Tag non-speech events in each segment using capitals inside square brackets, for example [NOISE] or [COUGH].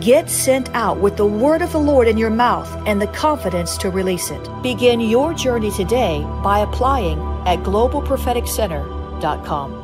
Get sent out with the word of the Lord in your mouth and the confidence to release it. Begin your journey today by applying at globalpropheticcenter.com.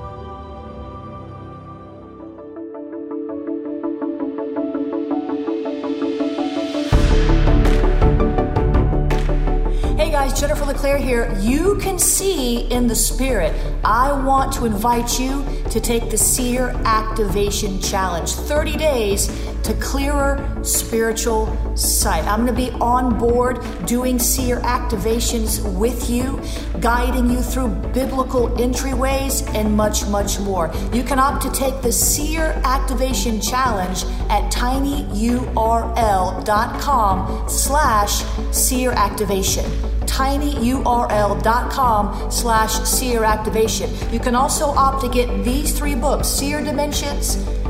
Hey guys, Jennifer LeClaire here. You can see in the spirit. I want to invite you to take the Seer Activation Challenge 30 days to clearer spiritual sight. I'm going to be on board doing seer activations with you, guiding you through biblical entryways, and much, much more. You can opt to take the Seer Activation Challenge at tinyurl.com slash seer activation tinyurl.com slash seer activation. You can also opt to get these three books, Seer Dimensions,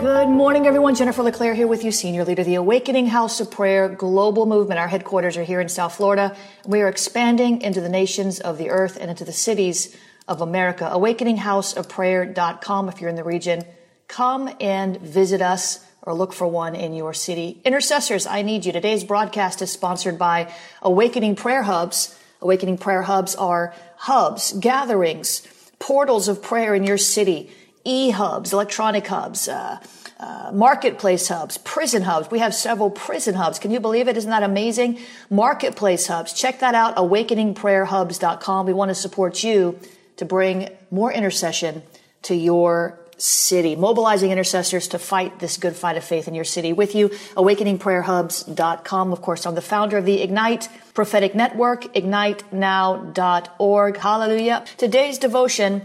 Good morning, everyone. Jennifer LeClaire here with you, Senior Leader of the Awakening House of Prayer Global Movement. Our headquarters are here in South Florida. We are expanding into the nations of the earth and into the cities of America. AwakeningHouseOfPrayer.com if you're in the region. Come and visit us or look for one in your city. Intercessors, I need you. Today's broadcast is sponsored by Awakening Prayer Hubs. Awakening Prayer Hubs are hubs, gatherings, portals of prayer in your city e-hubs, electronic hubs, uh, uh, marketplace hubs, prison hubs. We have several prison hubs. Can you believe it? Isn't that amazing? Marketplace hubs. Check that out, awakeningprayerhubs.com. We want to support you to bring more intercession to your city, mobilizing intercessors to fight this good fight of faith in your city with you. Awakeningprayerhubs.com. Of course, I'm the founder of the Ignite Prophetic Network, ignitenow.org. Hallelujah. Today's devotion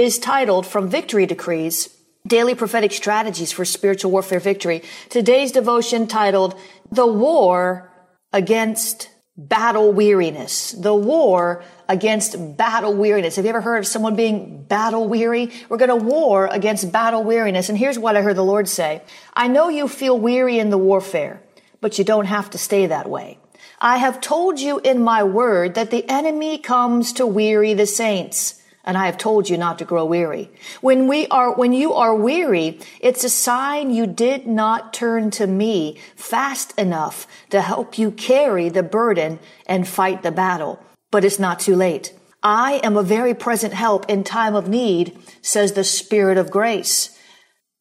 is titled From Victory Decrees Daily Prophetic Strategies for Spiritual Warfare Victory. Today's devotion titled The War Against Battle Weariness. The War Against Battle Weariness. Have you ever heard of someone being battle weary? We're going to war against battle weariness. And here's what I heard the Lord say. I know you feel weary in the warfare, but you don't have to stay that way. I have told you in my word that the enemy comes to weary the saints and I have told you not to grow weary. When we are, when you are weary, it's a sign you did not turn to me fast enough to help you carry the burden and fight the battle. But it's not too late. I am a very present help in time of need, says the Spirit of grace.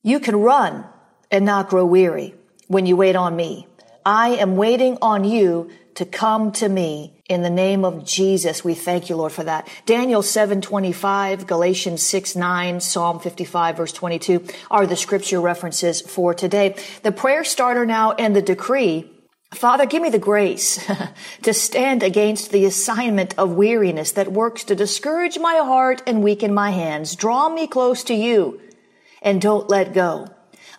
You can run and not grow weary when you wait on me. I am waiting on you to come to me in the name of Jesus. We thank you, Lord, for that. Daniel 7:25, Galatians 6, 9, Psalm 55 verse 22 are the scripture references for today. The prayer starter now and the decree Father, give me the grace [LAUGHS] to stand against the assignment of weariness that works to discourage my heart and weaken my hands. Draw me close to you and don't let go.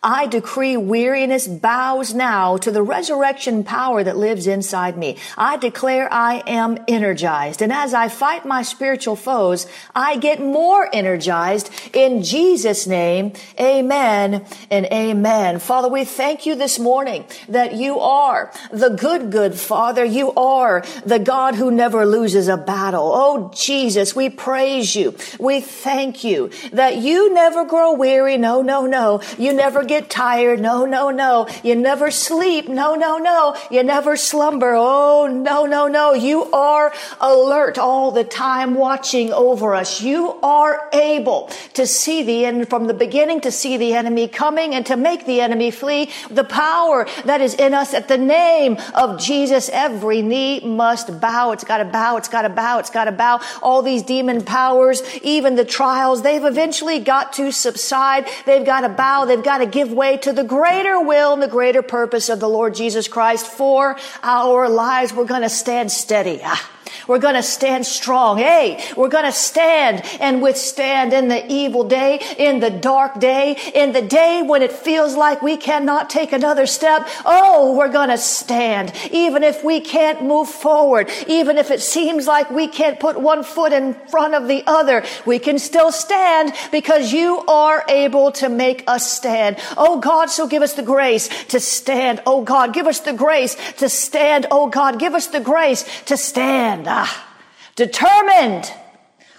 I decree weariness bows now to the resurrection power that lives inside me. I declare I am energized. And as I fight my spiritual foes, I get more energized in Jesus' name. Amen and amen. Father, we thank you this morning that you are the good, good Father. You are the God who never loses a battle. Oh, Jesus, we praise you. We thank you that you never grow weary. No, no, no. You never get tired. No, no, no. You never sleep. No, no, no. You never slumber. Oh, no, no, no. You are alert all the time watching over us. You are able to see the end from the beginning to see the enemy coming and to make the enemy flee. The power that is in us at the name of Jesus, every knee must bow. It's got to bow. It's got to bow. It's got to bow. All these demon powers, even the trials, they've eventually got to subside. They've got to bow. They've got to give give way to the greater will and the greater purpose of the Lord Jesus Christ for our lives. We're going to stand steady. Ah. We're going to stand strong. Hey, we're going to stand and withstand in the evil day, in the dark day, in the day when it feels like we cannot take another step. Oh, we're going to stand. Even if we can't move forward, even if it seems like we can't put one foot in front of the other, we can still stand because you are able to make us stand. Oh God, so give us the grace to stand. Oh God, give us the grace to stand. Oh God, give us the grace to stand. Ah, determined,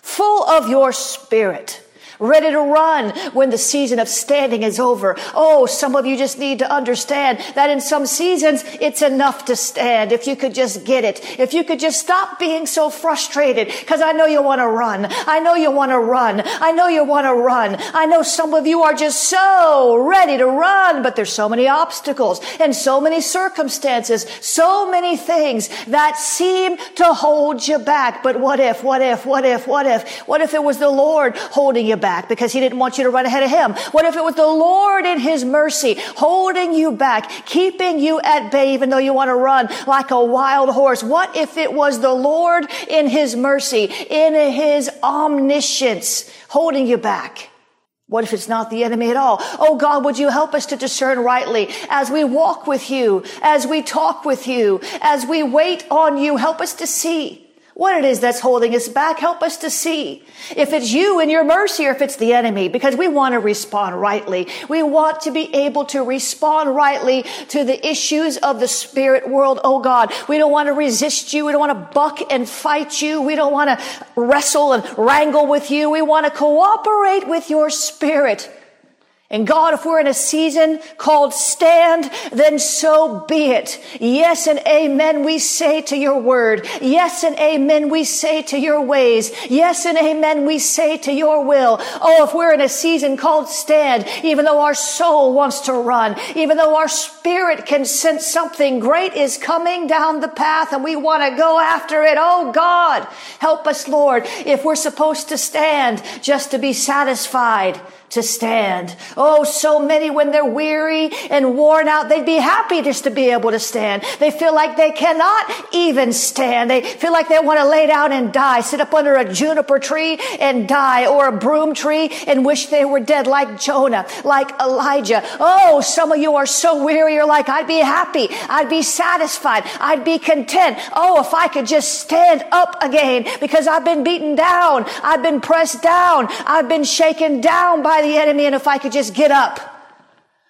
full of your spirit ready to run when the season of standing is over. Oh, some of you just need to understand that in some seasons, it's enough to stand. If you could just get it. If you could just stop being so frustrated, because I know you want to run. I know you want to run. I know you want to run. I know some of you are just so ready to run, but there's so many obstacles and so many circumstances, so many things that seem to hold you back. But what if, what if, what if, what if, what if it was the Lord holding you back? Back because he didn't want you to run ahead of him? What if it was the Lord in his mercy holding you back, keeping you at bay even though you want to run like a wild horse? What if it was the Lord in his mercy, in his omniscience holding you back? What if it's not the enemy at all? Oh God, would you help us to discern rightly as we walk with you, as we talk with you, as we wait on you, help us to see what it is that's holding us back. Help us to see if it's you and your mercy or if it's the enemy because we want to respond rightly. We want to be able to respond rightly to the issues of the spirit world. Oh God, we don't want to resist you. We don't want to buck and fight you. We don't want to wrestle and wrangle with you. We want to cooperate with your spirit. And God, if we're in a season called stand, then so be it. Yes and amen we say to your word. Yes and amen we say to your ways. Yes and amen we say to your will. Oh, if we're in a season called stand, even though our soul wants to run, even though our spirit can sense something great is coming down the path and we want to go after it. Oh God, help us, Lord, if we're supposed to stand just to be satisfied to stand. Oh, so many when they're weary and worn out, they'd be happy just to be able to stand. They feel like they cannot even stand. They feel like they want to lay down and die, sit up under a juniper tree and die or a broom tree and wish they were dead like Jonah, like Elijah. Oh, some of you are so weary. You're like, I'd be happy. I'd be satisfied. I'd be content. Oh, if I could just stand up again because I've been beaten down. I've been pressed down. I've been shaken down by the enemy and if I could just get up.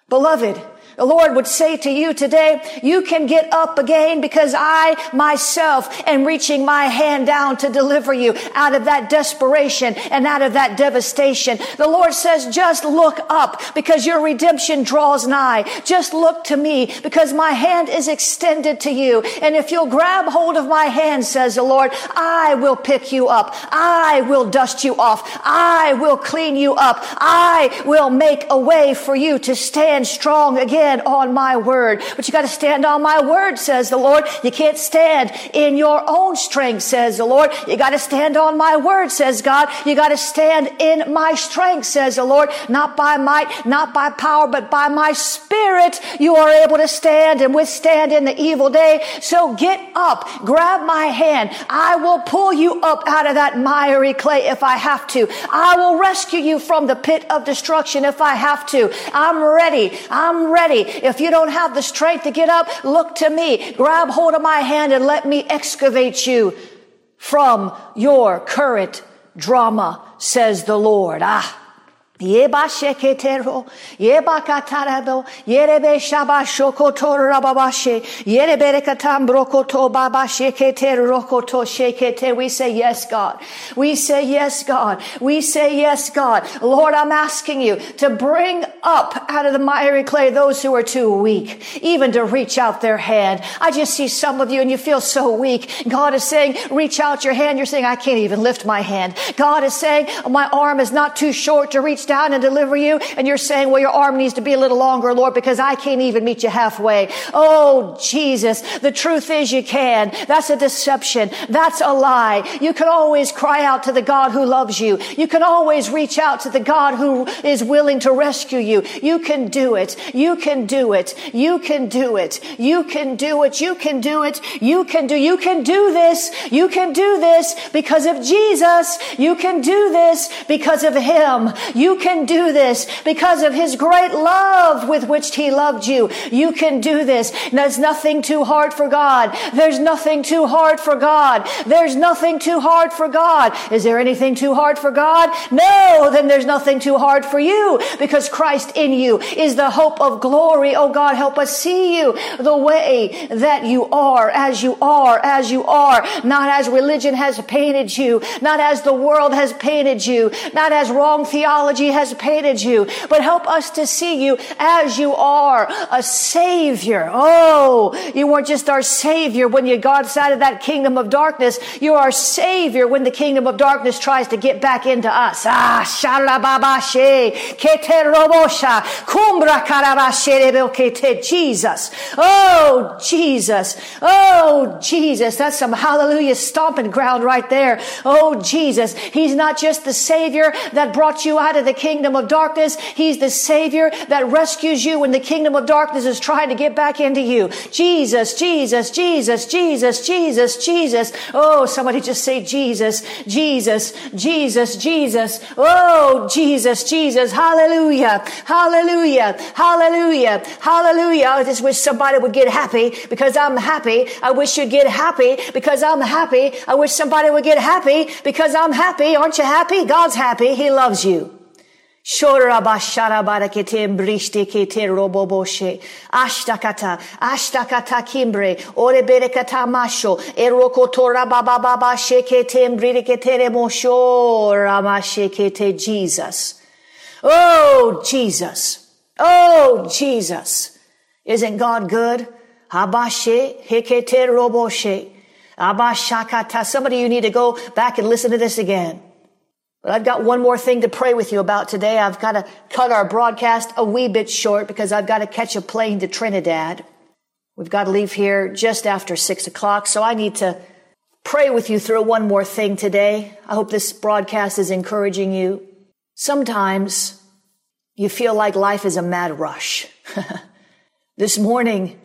Beloved, the Lord would say to you today, you can get up again because I myself am reaching my hand down to deliver you out of that desperation and out of that devastation. The Lord says, just look up because your redemption draws nigh. Just look to me because my hand is extended to you. And if you'll grab hold of my hand, says the Lord, I will pick you up. I will dust you off. I will clean you up. I will make a way for you to stand strong again stand on my word. But you got to stand on my word, says the Lord. You can't stand in your own strength, says the Lord. You got to stand on my word, says God. You got to stand in my strength, says the Lord. Not by might, not by power, but by my spirit, you are able to stand and withstand in the evil day. So get up, grab my hand. I will pull you up out of that miry clay if I have to. I will rescue you from the pit of destruction if I have to. I'm ready. I'm ready. If you don't have the strength to get up, look to me. Grab hold of my hand and let me excavate you from your current drama, says the Lord. Ah. Yeba sheketero, yeba katarado, yerebe shaba shokoto rababashe, yerebe katam brokoto baba shekete rokoto shekete. We say yes, God. We say yes, God. We say yes, God. Lord, I'm asking you to bring up out of the miry clay those who are too weak, even to reach out their hand. I just see some of you and you feel so weak. God is saying, reach out your hand. You're saying, I can't even lift my hand. God is saying, my arm is not too short to reach down and deliver you. And you're saying, well, your arm needs to be a little longer, Lord, because I can't even meet you halfway. Oh, Jesus. The truth is you can. That's a deception. That's a lie. You can always cry out to the God who loves you. You can always reach out to the God who is willing to rescue you. You can do it. You can do it. You can do it. You can do it. You can do it. You can do, you can do this. You can do this because of Jesus. You can do this because of Him. You can do this because of his great love with which he loved you. You can do this. There's nothing too hard for God. There's nothing too hard for God. There's nothing too hard for God. Is there anything too hard for God? No, then there's nothing too hard for you because Christ in you is the hope of glory. Oh God, help us see you the way that you are, as you are, as you are, not as religion has painted you, not as the world has painted you, not as wrong theology has painted you, but help us to see you as you are, a savior. Oh, you weren't just our savior when you got outside of that kingdom of darkness. You're our savior when the kingdom of darkness tries to get back into us. Ah, shalababashe, kete robosha, kumbra karabashe Jesus. Oh, Jesus. Oh, Jesus. That's some hallelujah stomping ground right there. Oh, Jesus. He's not just the savior that brought you out of the kingdom kingdom of darkness. He's the savior that rescues you when the kingdom of darkness is trying to get back into you. Jesus, Jesus, Jesus, Jesus, Jesus, Jesus. Oh, somebody just say Jesus, Jesus, Jesus, Jesus. Oh, Jesus, Jesus. Hallelujah. Hallelujah. Hallelujah. Hallelujah. I just wish somebody would get happy because I'm happy. I wish you'd get happy because I'm happy. I wish somebody would get happy because I'm happy. Aren't you happy? God's happy. He loves you. Shorabashara barakete brishte kete roboboshe. Ashtakata, ashtakata kimbre, ore berekata masho, erokotora bababa shekete mbriketere mosho, ramashekete Jesus. Oh, Jesus. Oh, Jesus. Isn't God good? Habashe, hekete roboshe. Abashakata. Somebody you need to go back and listen to this again. But I've got one more thing to pray with you about today. I've got to cut our broadcast a wee bit short because I've got to catch a plane to Trinidad. We've got to leave here just after six o'clock. So I need to pray with you through one more thing today. I hope this broadcast is encouraging you. Sometimes you feel like life is a mad rush. [LAUGHS] this morning,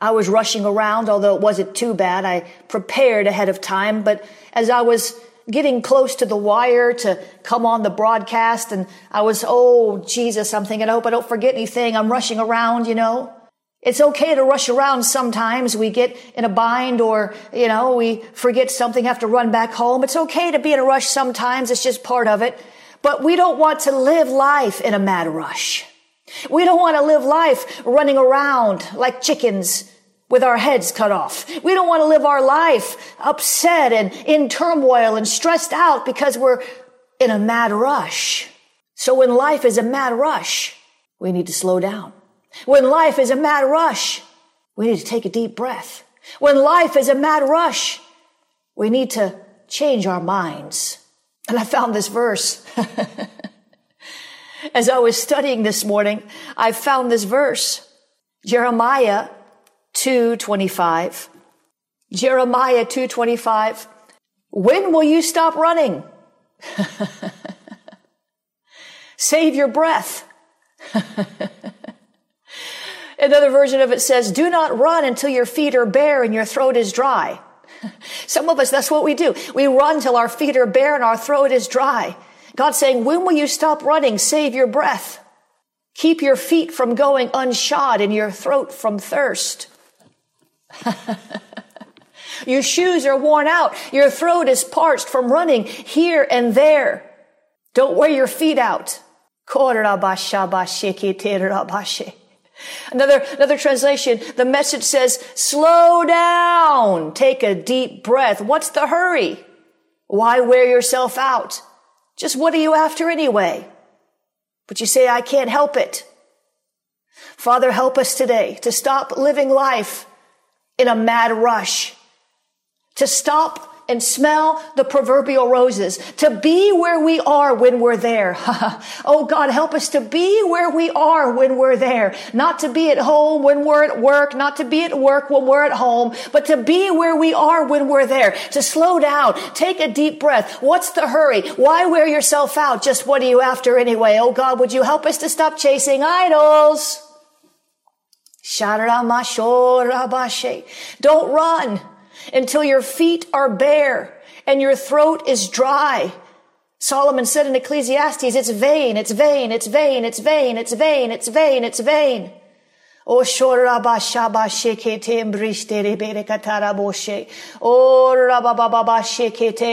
I was rushing around, although it wasn't too bad. I prepared ahead of time, but as I was getting close to the wire to come on the broadcast. And I was, oh, Jesus, I'm thinking, I hope I don't forget anything. I'm rushing around, you know. It's okay to rush around sometimes. We get in a bind or, you know, we forget something, have to run back home. It's okay to be in a rush sometimes. It's just part of it. But we don't want to live life in a mad rush. We don't want to live life running around like chickens with our heads cut off. We don't want to live our life upset and in turmoil and stressed out because we're in a mad rush. So when life is a mad rush, we need to slow down. When life is a mad rush, we need to take a deep breath. When life is a mad rush, we need to change our minds. And I found this verse. [LAUGHS] As I was studying this morning, I found this verse. Jeremiah 2:25. Jeremiah 2:25. When will you stop running? [LAUGHS] Save your breath. [LAUGHS] Another version of it says, do not run until your feet are bare and your throat is dry. [LAUGHS] Some of us, that's what we do. We run till our feet are bare and our throat is dry. God's saying, when will you stop running? Save your breath. Keep your feet from going unshod and your throat from thirst. [LAUGHS] your shoes are worn out. Your throat is parched from running here and there. Don't wear your feet out. Another, another translation, the message says, slow down, take a deep breath. What's the hurry? Why wear yourself out? Just what are you after anyway? But you say, I can't help it. Father, help us today to stop living life in a mad rush, to stop and smell the proverbial roses, to be where we are when we're there. [LAUGHS] oh God, help us to be where we are when we're there. Not to be at home when we're at work, not to be at work when we're at home, but to be where we are when we're there. To slow down, take a deep breath. What's the hurry? Why wear yourself out? Just what are you after anyway? Oh God, would you help us to stop chasing idols? Don't run until your feet are bare and your throat is dry. Solomon said in Ecclesiastes, it's vain, it's vain, it's vain, it's vain, it's vain, it's vain, it's vain. Oh,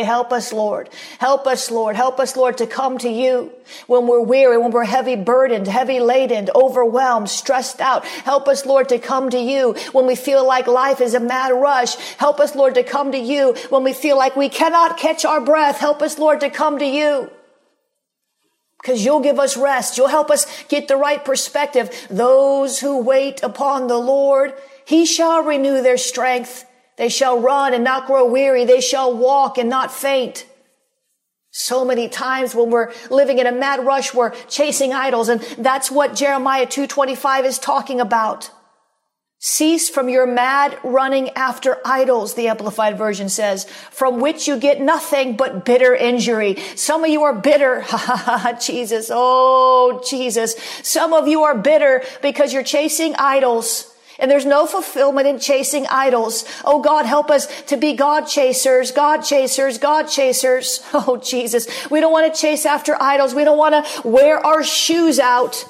help us, Lord. Help us, Lord. Help us, Lord, to come to you when we're weary, when we're heavy burdened, heavy laden, overwhelmed, stressed out. Help us, Lord, to come to you when we feel like life is a mad rush. Help us, Lord, to come to you when we feel like we cannot catch our breath. Help us, Lord, to come to you because you'll give us rest. You'll help us get the right perspective. Those who wait upon the Lord, he shall renew their strength. They shall run and not grow weary. They shall walk and not faint. So many times when we're living in a mad rush, we're chasing idols. And that's what Jeremiah 225 is talking about. Cease from your mad running after idols, the Amplified Version says, from which you get nothing but bitter injury. Some of you are bitter. [LAUGHS] Ha ha ha, Jesus. Oh, Jesus. Some of you are bitter because you're chasing idols. And there's no fulfillment in chasing idols. Oh God, help us to be God chasers, God chasers, God chasers. [LAUGHS] Oh Jesus, we don't want to chase after idols. We don't want to wear our shoes out,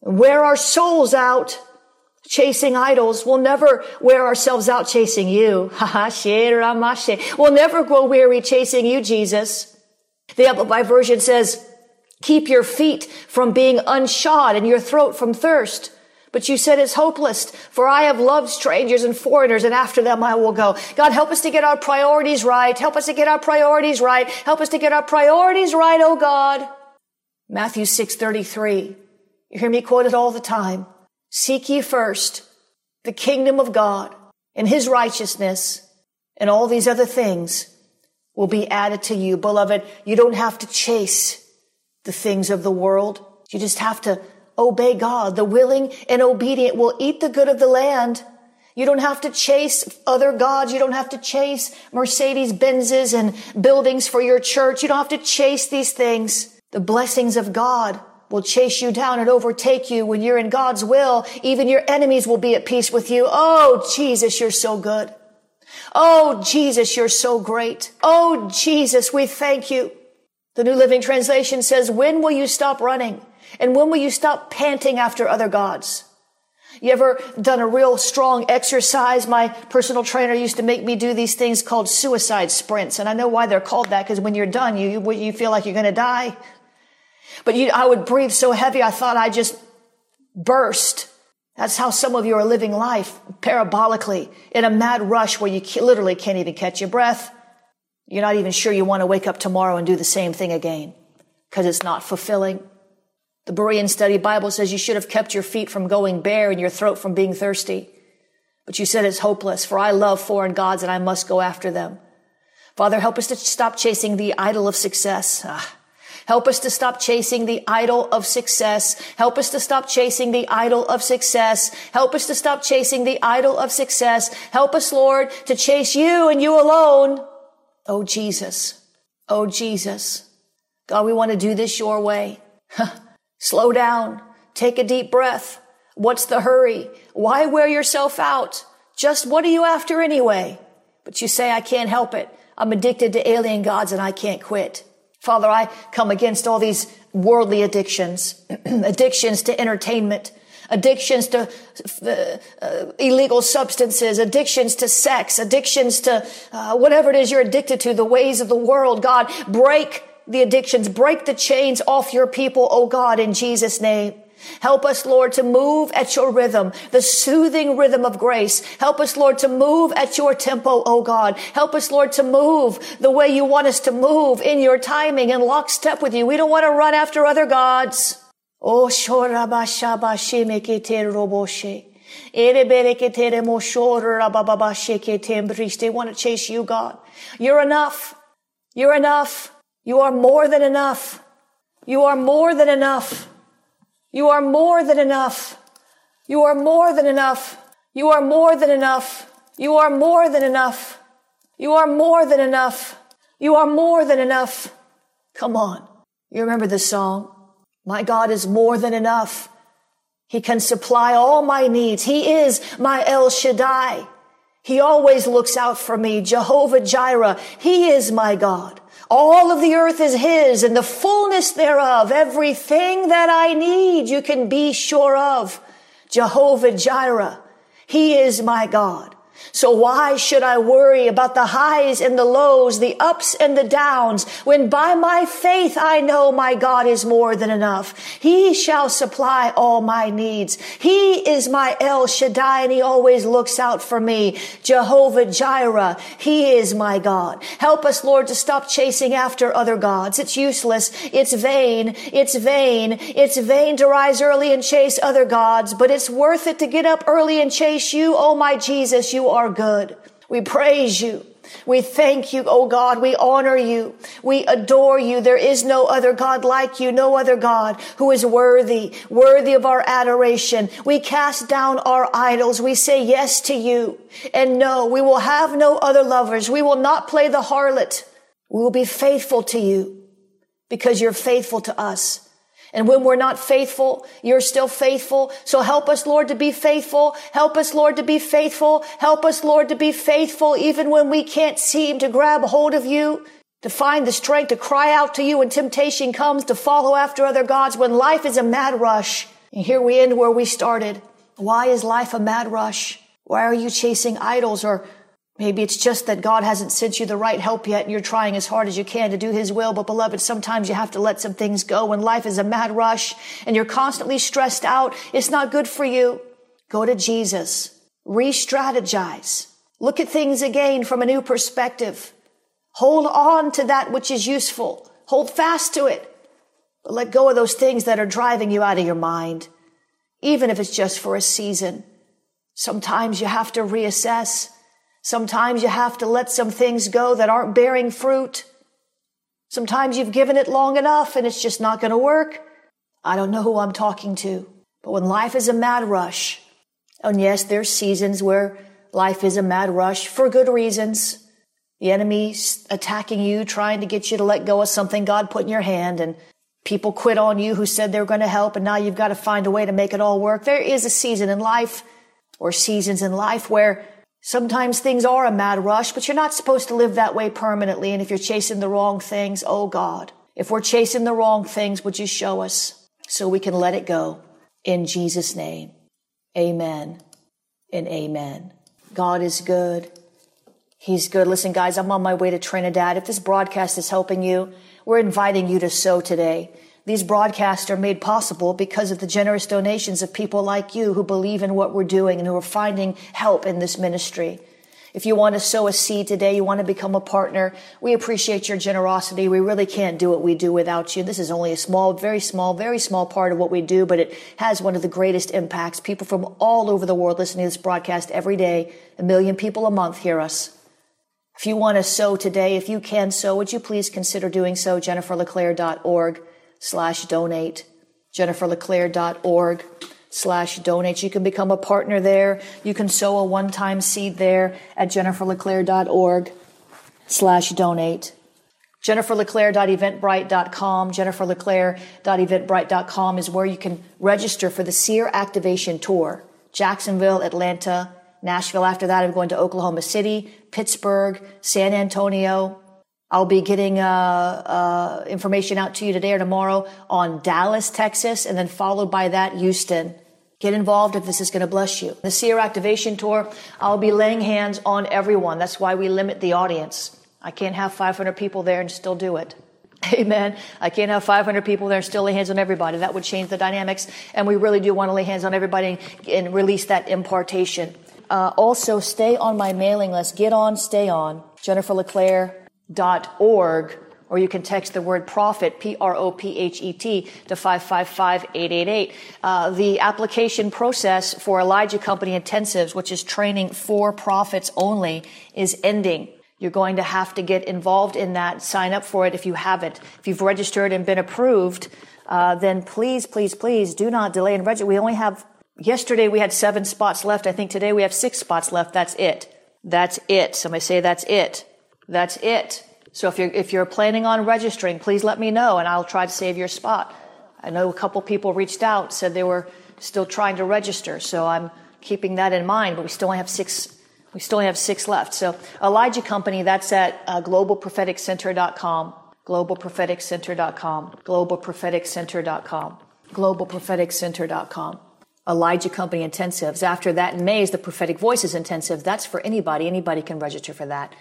wear our souls out chasing idols. We'll never wear ourselves out chasing you. [LAUGHS] we'll never grow weary chasing you, Jesus. The Amplified Version says, keep your feet from being unshod and your throat from thirst. But you said it's hopeless, for I have loved strangers and foreigners, and after them I will go. God, help us to get our priorities right. Help us to get our priorities right. Help us to get our priorities right, oh God. Matthew 6:33. You hear me quote it all the time. Seek ye first the kingdom of God and his righteousness, and all these other things will be added to you. Beloved, you don't have to chase the things of the world. You just have to obey God. The willing and obedient will eat the good of the land. You don't have to chase other gods. You don't have to chase Mercedes Benzes and buildings for your church. You don't have to chase these things. The blessings of God will chase you down and overtake you when you're in God's will. Even your enemies will be at peace with you. Oh, Jesus, you're so good. Oh, Jesus, you're so great. Oh, Jesus, we thank you. The New Living Translation says, when will you stop running? And when will you stop panting after other gods? You ever done a real strong exercise? My personal trainer used to make me do these things called suicide sprints. And I know why they're called that because when you're done, you, you feel like you're going to die. But you, I would breathe so heavy, I thought I just burst. That's how some of you are living life parabolically in a mad rush where you literally can't even catch your breath. You're not even sure you want to wake up tomorrow and do the same thing again because it's not fulfilling. The Berean Study Bible says you should have kept your feet from going bare and your throat from being thirsty. But you said it's hopeless, for I love foreign gods and I must go after them. Father, help us to stop chasing the idol of success. Ah, Help us to stop chasing the idol of success. Help us to stop chasing the idol of success. Help us to stop chasing the idol of success. Help us, Lord, to chase you and you alone. Oh, Jesus. Oh, Jesus. God, we want to do this your way. Slow down. Take a deep breath. What's the hurry? Why wear yourself out? Just what are you after anyway? But you say, I can't help it. I'm addicted to alien gods and I can't quit. Father, I come against all these worldly addictions, [CLEARS THROAT] addictions to entertainment, addictions to uh, uh, illegal substances, addictions to sex, addictions to uh, whatever it is you're addicted to, the ways of the world. God, break the addictions, break the chains off your people, oh God, in Jesus' name. Help us, Lord, to move at your rhythm, the soothing rhythm of grace. Help us, Lord, to move at your tempo, oh God. Help us, Lord, to move the way you want us to move in your timing and lockstep with you. We don't want to run after other gods. Oh. They want to chase you, God. You're enough. You're enough. You are more than enough. You are more than enough. You are more than enough. You are more than enough. You are more than enough. You are more than enough. You are more than enough. You are more than enough. Come on. You remember the song? My God is more than enough. He can supply all my needs. He is my El Shaddai. He always looks out for me. Jehovah Jireh. He is my God. All of the earth is His and the fullness thereof. Everything that I need, you can be sure of. Jehovah Jireh. He is my God. So why should I worry about the highs and the lows, the ups and the downs, when by my faith I know my God is more than enough. He shall supply all my needs. He is my El Shaddai and he always looks out for me. Jehovah Jireh. He is my God. Help us, Lord, to stop chasing after other gods. It's useless. It's vain. It's vain. It's vain to rise early and chase other gods, but it's worth it to get up early and chase you. Oh my Jesus, you are good. We praise you. We thank you, oh God. We honor you. We adore you. There is no other God like you, no other God who is worthy, worthy of our adoration. We cast down our idols. We say yes to you. And no, we will have no other lovers. We will not play the harlot. We will be faithful to you because you're faithful to us. And when we're not faithful, you're still faithful. So help us, Lord, to be faithful. Help us, Lord, to be faithful. Help us, Lord, to be faithful even when we can't seem to grab hold of you, to find the strength to cry out to you when temptation comes, to follow after other gods when life is a mad rush. And here we end where we started. Why is life a mad rush? Why are you chasing idols or Maybe it's just that God hasn't sent you the right help yet and you're trying as hard as you can to do His will. But beloved, sometimes you have to let some things go when life is a mad rush and you're constantly stressed out. It's not good for you. Go to Jesus. Re-strategize. Look at things again from a new perspective. Hold on to that which is useful. Hold fast to it. But let go of those things that are driving you out of your mind. Even if it's just for a season. Sometimes you have to reassess. Sometimes you have to let some things go that aren't bearing fruit. Sometimes you've given it long enough and it's just not going to work. I don't know who I'm talking to, but when life is a mad rush, and yes, there's seasons where life is a mad rush for good reasons. The enemy's attacking you, trying to get you to let go of something God put in your hand and people quit on you who said they were going to help and now you've got to find a way to make it all work. There is a season in life or seasons in life where Sometimes things are a mad rush, but you're not supposed to live that way permanently. And if you're chasing the wrong things, oh God, if we're chasing the wrong things, would you show us so we can let it go? In Jesus' name, amen and amen. God is good. He's good. Listen, guys, I'm on my way to Trinidad. If this broadcast is helping you, we're inviting you to sow today. These broadcasts are made possible because of the generous donations of people like you who believe in what we're doing and who are finding help in this ministry. If you want to sow a seed today, you want to become a partner, we appreciate your generosity. We really can't do what we do without you. This is only a small, very small, very small part of what we do, but it has one of the greatest impacts. People from all over the world listening to this broadcast every day. A million people a month hear us. If you want to sow today, if you can sow, would you please consider doing so? JenniferLeClaire.org slash donate. JenniferLeClaire.org slash donate. You can become a partner there. You can sow a one-time seed there at JenniferLeClaire.org slash donate. JenniferLeClaire.eventbrite.com. JenniferLeClaire.eventbrite.com is where you can register for the Seer Activation Tour. Jacksonville, Atlanta, Nashville. After that, I'm going to Oklahoma City, Pittsburgh, San Antonio. I'll be getting uh, uh, information out to you today or tomorrow on Dallas, Texas, and then followed by that, Houston. Get involved if this is going to bless you. The Seer Activation Tour, I'll be laying hands on everyone. That's why we limit the audience. I can't have 500 people there and still do it. [LAUGHS] Amen. I can't have 500 people there and still lay hands on everybody. That would change the dynamics. And we really do want to lay hands on everybody and, release that impartation. Uh, also, stay on my mailing list. Get on, stay on. JenniferLeClaire.org, or you can text the word prophet, P-R-O-P-H-E-T, to 555-888. Uh, the application process for Elijah Company Intensives, which is training for prophets only, is ending. You're going to have to get involved in that. Sign up for it if you haven't. If you've registered and been approved, uh, then please, please, please do not delay and register. We only have Yesterday we had seven spots left. I think today we have six spots left. That's it. That's it. Somebody say that's it. That's it. So if you're, if you're planning on registering, please let me know and I'll try to save your spot. I know a couple people reached out, said they were still trying to register. So I'm keeping that in mind, but we still only have six, we still only have six left. So Elijah Company, that's at uh, globalpropheticcenter.com, globalpropheticcenter.com, globalpropheticcenter.com, globalpropheticcenter.com. Elijah Company intensives. After that, in May is the Prophetic Voices intensive. That's for anybody. Anybody can register for that.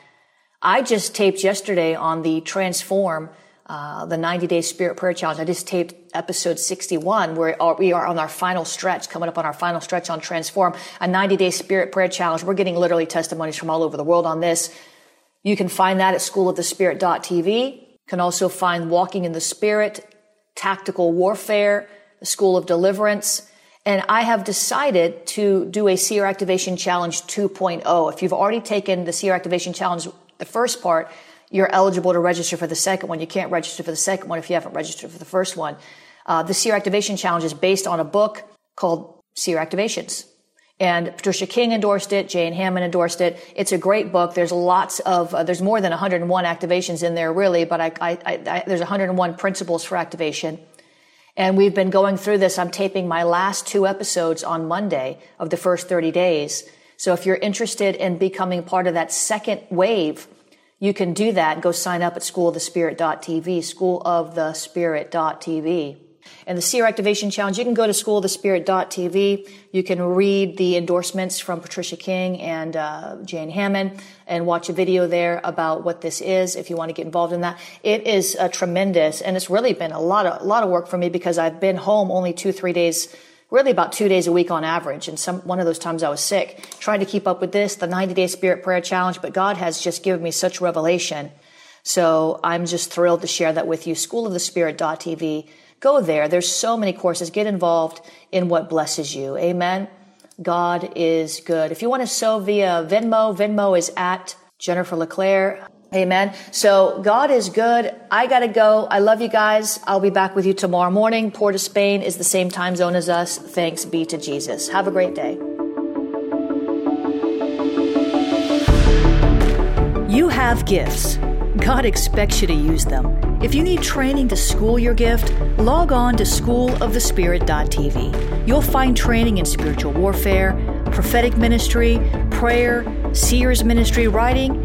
I just taped yesterday on the Transform, uh, the 90 Day Spirit Prayer Challenge. I just taped episode 61, where we are on our final stretch, coming up on our final stretch on Transform, a 90 Day Spirit Prayer Challenge. We're getting literally testimonies from all over the world on this. You can find that at schoolofthespirit.tv. You can also find Walking in the Spirit, Tactical Warfare, the School of Deliverance, and I have decided to do a Seer Activation Challenge 2.0. If you've already taken the Seer Activation Challenge, the first part, you're eligible to register for the second one. You can't register for the second one if you haven't registered for the first one. Uh, the Seer Activation Challenge is based on a book called Seer Activations. And Patricia King endorsed it. Jane Hamon endorsed it. It's a great book. There's lots of, uh, there's more than 101 activations in there really, but I, I, I, there's 101 principles for activation. And we've been going through this. I'm taping my last two episodes on Monday of the first 30 days. So if you're interested in becoming part of that second wave, you can do that. Go sign up at schoolofthespirit.tv, schoolofthespirit.tv. And the Seer Activation Challenge, you can go to schoolofthespirit.tv. You can read the endorsements from Patricia King and uh, Jane Hamon and watch a video there about what this is if you want to get involved in that. It is uh, tremendous, and it's really been a lot of a lot of work for me because I've been home only two three days really about two days a week on average. And some, one of those times I was sick, trying to keep up with this, the 90 day spirit prayer challenge, but God has just given me such revelation. So I'm just thrilled to share that with you. Schoolofthespirit.tv. Go there. There's so many courses. Get involved in what blesses you. Amen. God is good. If you want to sow via Venmo, Venmo is at Jennifer LeClaire. Amen. So God is good. I got to go. I love you guys. I'll be back with you tomorrow morning. Port of Spain is the same time zone as us. Thanks be to Jesus. Have a great day. You have gifts. God expects you to use them. If you need training to school your gift, log on to schoolofthespirit.tv. You'll find training in spiritual warfare, prophetic ministry, prayer, seers ministry, writing,